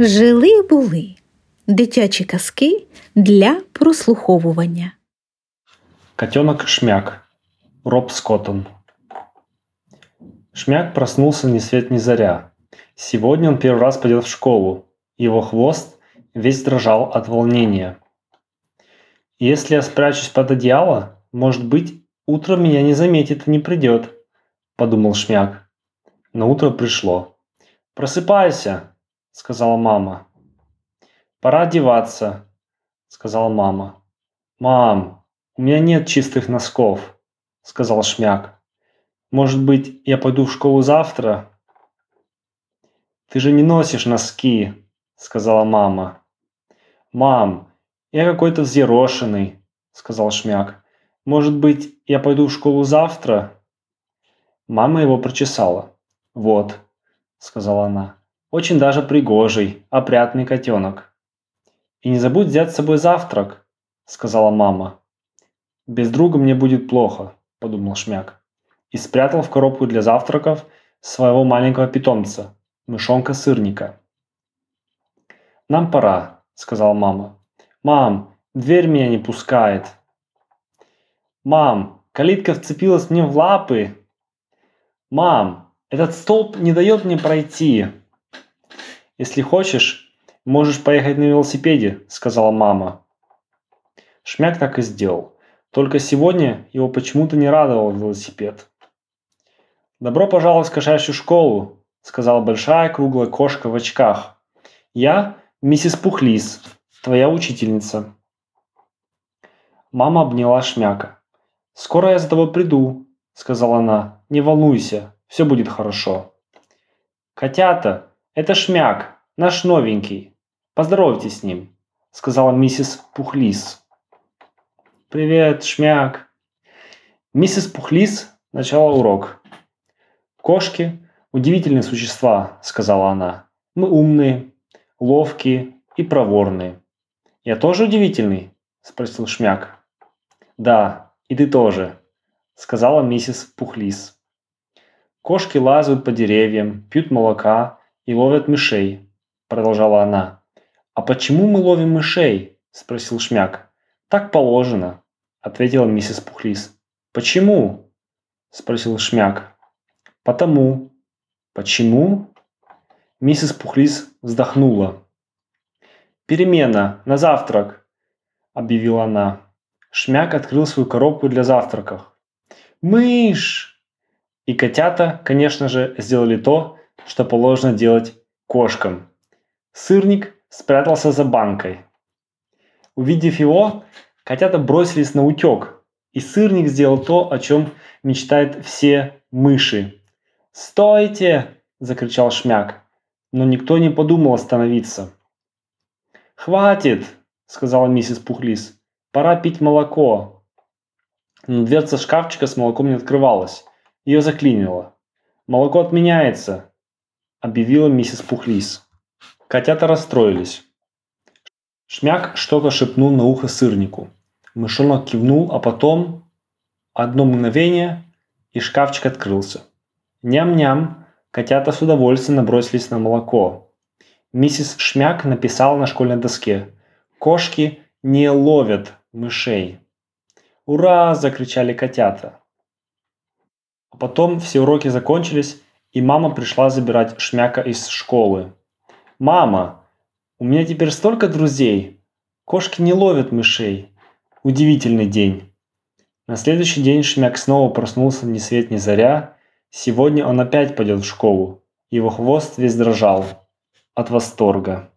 Жили були дитячі казки для прослуховування. Котенок Шмяк. Роб Скоттон. Шмяк проснулся ни свет ни заря. Сегодня он первый раз пойдет в школу. Его хвост весь дрожал от волнения. Если я спрячусь под одеяло, может быть, утром меня не заметит и не придет, подумал Шмяк. Но утро пришло. Просыпайся, сказала мама. Пора одеваться, сказала мама. Мам, у меня нет чистых носков, сказал Шмяк. Может быть, я пойду в школу завтра? Ты же не носишь носки, сказала мама. Мам, я какой-то взъерошенный, сказал Шмяк. Может быть, я пойду в школу завтра? Мама его прочесала. Вот, сказала она. Очень даже пригожий, опрятный котенок. И не забудь взять с собой завтрак, сказала мама. Без друга мне будет плохо, подумал Шмяк. И спрятал в коробку для завтраков своего маленького питомца, мышонка-сырника. «Нам пора», — сказала мама. «Мам, дверь меня не пускает». «Мам, калитка вцепилась мне в лапы». «Мам, этот столб не дает мне пройти». «Если хочешь, можешь поехать на велосипеде», — сказала мама. Шмяк так и сделал. Только сегодня его почему-то не радовал велосипед. «Добро пожаловать в кошачью школу», — сказала большая круглая кошка в очках. «Я миссис Пухлис, твоя учительница». Мама обняла Шмяка. «Скоро я за тобой приду», — сказала она. «Не волнуйся, все будет хорошо». «Котята, это Шмяк, наш новенький. Поздоровайтесь с ним», — сказала миссис Пухлис. «Привет, Шмяк». Миссис Пухлис начала урок. «Кошки – удивительные существа», – сказала она. «Мы умные, ловкие и проворные». «Я тоже удивительный?» – спросил Шмяк. «Да, и ты тоже», – сказала миссис Пухлис. «Кошки лазают по деревьям, пьют молока и ловят мышей», – продолжала она. «А почему мы ловим мышей?» – спросил Шмяк. «Так положено», – ответила миссис Пухлис. «Почему?» – спросил Шмяк. «Потому». «Почему?» Миссис Пухлис вздохнула. «Перемена, на завтрак!» – объявила она. Шмяк открыл свою коробку для завтраков. «Мышь!» И котята, конечно же, сделали то, что положено делать кошкам. Сырник спрятался за банкой. Увидев его, котята бросились на утек, и сырник сделал то, о чем мечтают все мыши. «Стойте!» – закричал Шмяк, но никто не подумал остановиться. «Хватит!» – сказала миссис Пухлис. «Пора пить молоко». Но дверца шкафчика с молоком не открывалась. Ее заклинило. «Молоко отменяется!» – объявила миссис Пухлис. Котята расстроились. Шмяк что-то шепнул на ухо сырнику. Мышонок кивнул, а потом... Одно мгновение, и шкафчик открылся. Ням-ням, котята с удовольствием набросились на молоко. Миссис Шмяк написала на школьной доске «Кошки не ловят мышей». «Ура!» – закричали котята. А потом все уроки закончились, и мама пришла забирать Шмяка из школы. «Мама, у меня теперь столько друзей! Кошки не ловят мышей! Удивительный день!» На следующий день Шмяк снова проснулся ни свет ни заря Сегодня он опять пойдет в школу. Его хвост весь дрожал от восторга.